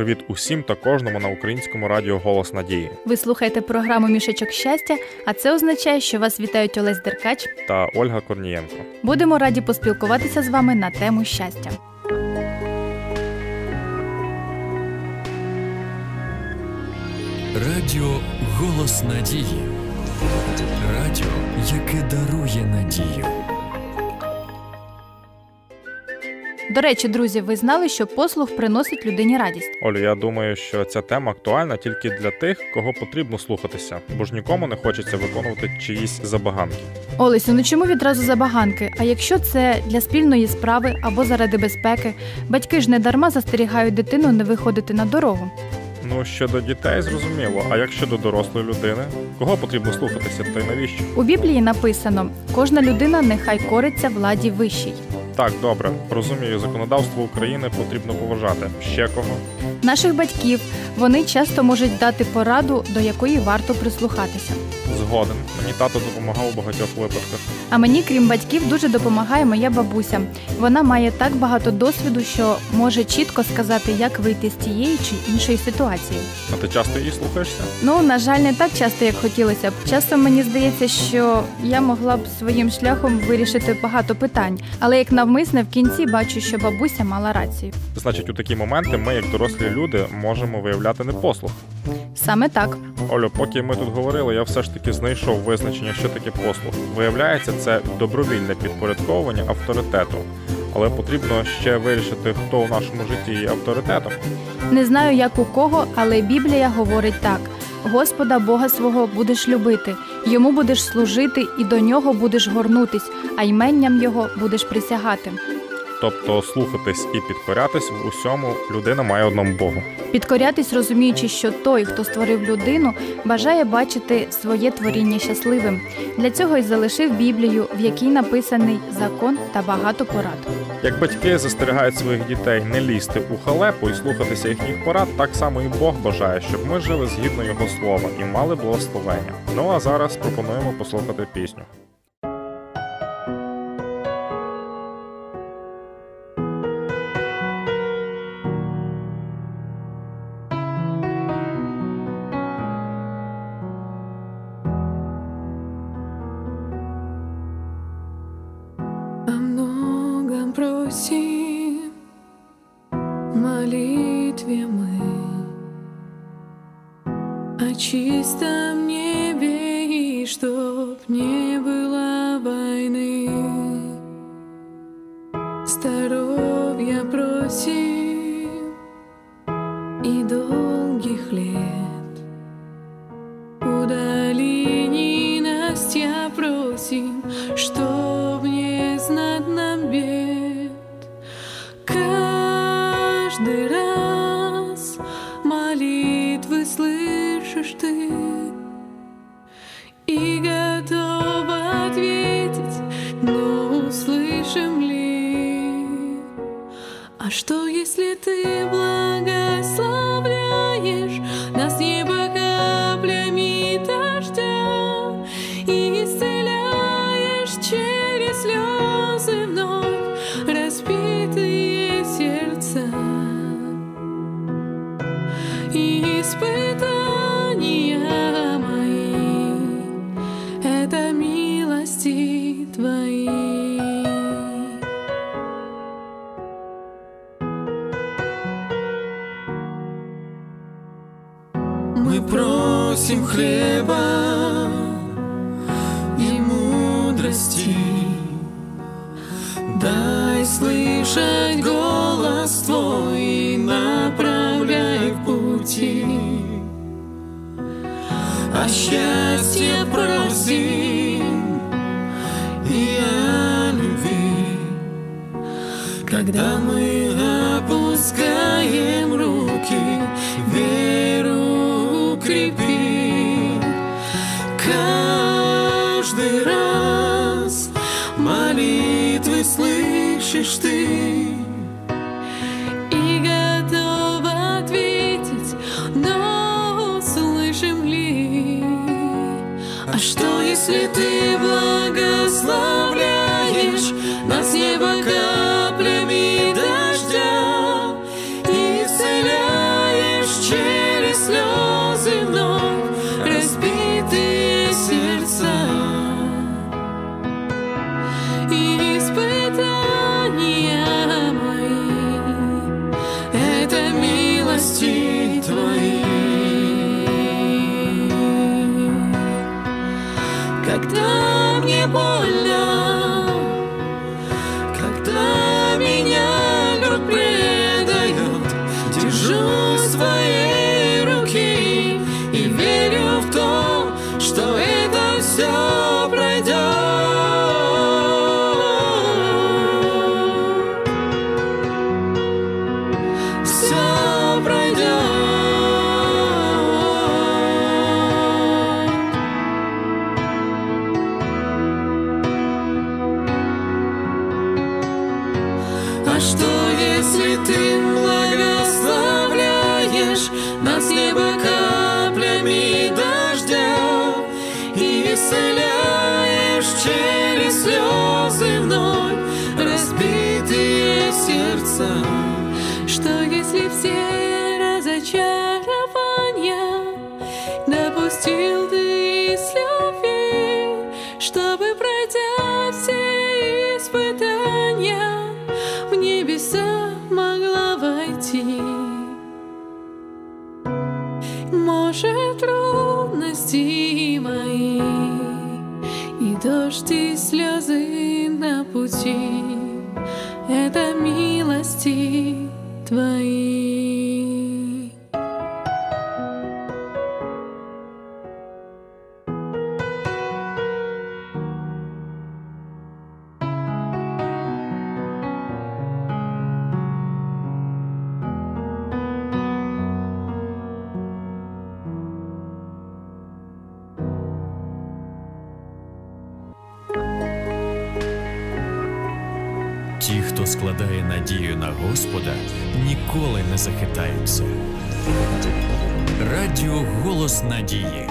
привіт усім та кожному на українському радіо Голос Надії Ви слухаєте програму Мішечок щастя, а це означає, що вас вітають Олесь Деркач. та Ольга Корнієнко. Будемо раді поспілкуватися з вами на тему щастя. Радіо Голос Надії. Радіо, яке дарує надію. До речі, друзі, ви знали, що послуг приносить людині радість. Олю, я думаю, що ця тема актуальна тільки для тих, кого потрібно слухатися, бо ж нікому не хочеться виконувати чиїсь забаганки. Олесю, ну чому відразу забаганки? А якщо це для спільної справи або заради безпеки, батьки ж не дарма застерігають дитину не виходити на дорогу. Ну щодо дітей, зрозуміло. А як щодо дорослої людини, кого потрібно слухатися, та й навіщо? У Біблії написано: кожна людина нехай кориться владі вищій. Так, добре, розумію, законодавство України потрібно поважати. Ще кого? Наших батьків вони часто можуть дати пораду, до якої варто прислухатися. Згоден. Мені тато допомагав у багатьох випадках. А мені, крім батьків, дуже допомагає моя бабуся. Вона має так багато досвіду, що може чітко сказати, як вийти з тієї чи іншої ситуації. А ти часто її слухаєшся? Ну, на жаль, не так часто, як хотілося б. Часом мені здається, що я могла б своїм шляхом вирішити багато питань, але як навмисне в кінці бачу, що бабуся мала рацію. Значить, у такі моменти ми, як дорослі люди, можемо виявляти непослух. Саме так. Олю, поки ми тут говорили, я все ж таки знайшов визначення, що таке послух. Виявляється, це добровільне підпорядковування авторитету. Але потрібно ще вирішити, хто у нашому житті є авторитетом. Не знаю, як у кого, але Біблія говорить так: Господа Бога свого будеш любити, йому будеш служити і до нього будеш горнутись, а йменням його будеш присягати. Тобто слухатись і підкорятись в усьому людина має одному Богу. Підкорятись, розуміючи, що той, хто створив людину, бажає бачити своє творіння щасливим. Для цього й залишив Біблію, в якій написаний закон та багато порад. Як батьки застерігають своїх дітей не лізти у халепу і слухатися їхніх порад, так само і Бог бажає, щоб ми жили згідно його слова і мали благословення. Ну а зараз пропонуємо послухати пісню. Чистом небе и чтоб не и исцеляешь через слезы вновь разбитые сердца? И испытания мои — это милости твои. Мы просим хлеба мудрости. Дай слышать голос Твой направляй в пути. А счастье просим и о любви. Когда мы опускаем руки, веру укрепи. Каждый раз молитвы слышишь ты и готов ответить, но услышим ли? А что, если ты благословляешь нас небо love. Что, если ты благословляешь нас небо каплями дождя и исцеляешь через слезы вновь разбитые сердца? Что, если все дождь и слезы на пути — это милости твои. Хто складає надію на Господа, ніколи не захитаються. Радіо Голос Надії.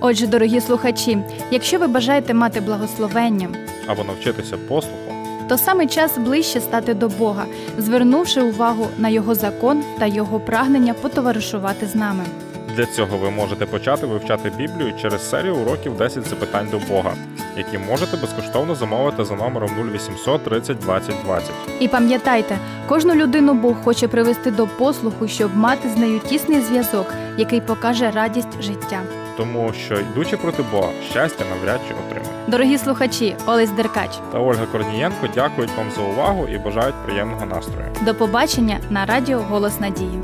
Отже, дорогі слухачі, якщо ви бажаєте мати благословення, Або навчитися послуху, то саме час ближче стати до Бога, звернувши увагу на Його закон та Його прагнення потоваришувати з нами. Для цього ви можете почати вивчати Біблію через серію уроків 10 запитань до Бога, які можете безкоштовно замовити за номером 0800 30 20 20. І пам'ятайте, кожну людину Бог хоче привести до послуху, щоб мати з нею тісний зв'язок, який покаже радість життя. Тому що, йдучи проти Бога, щастя навряд чи отримаєте. Дорогі слухачі, Олесь Деркач, Та Ольга Корнієнко дякують вам за увагу і бажають приємного настрою. до побачення на радіо Голос Надії.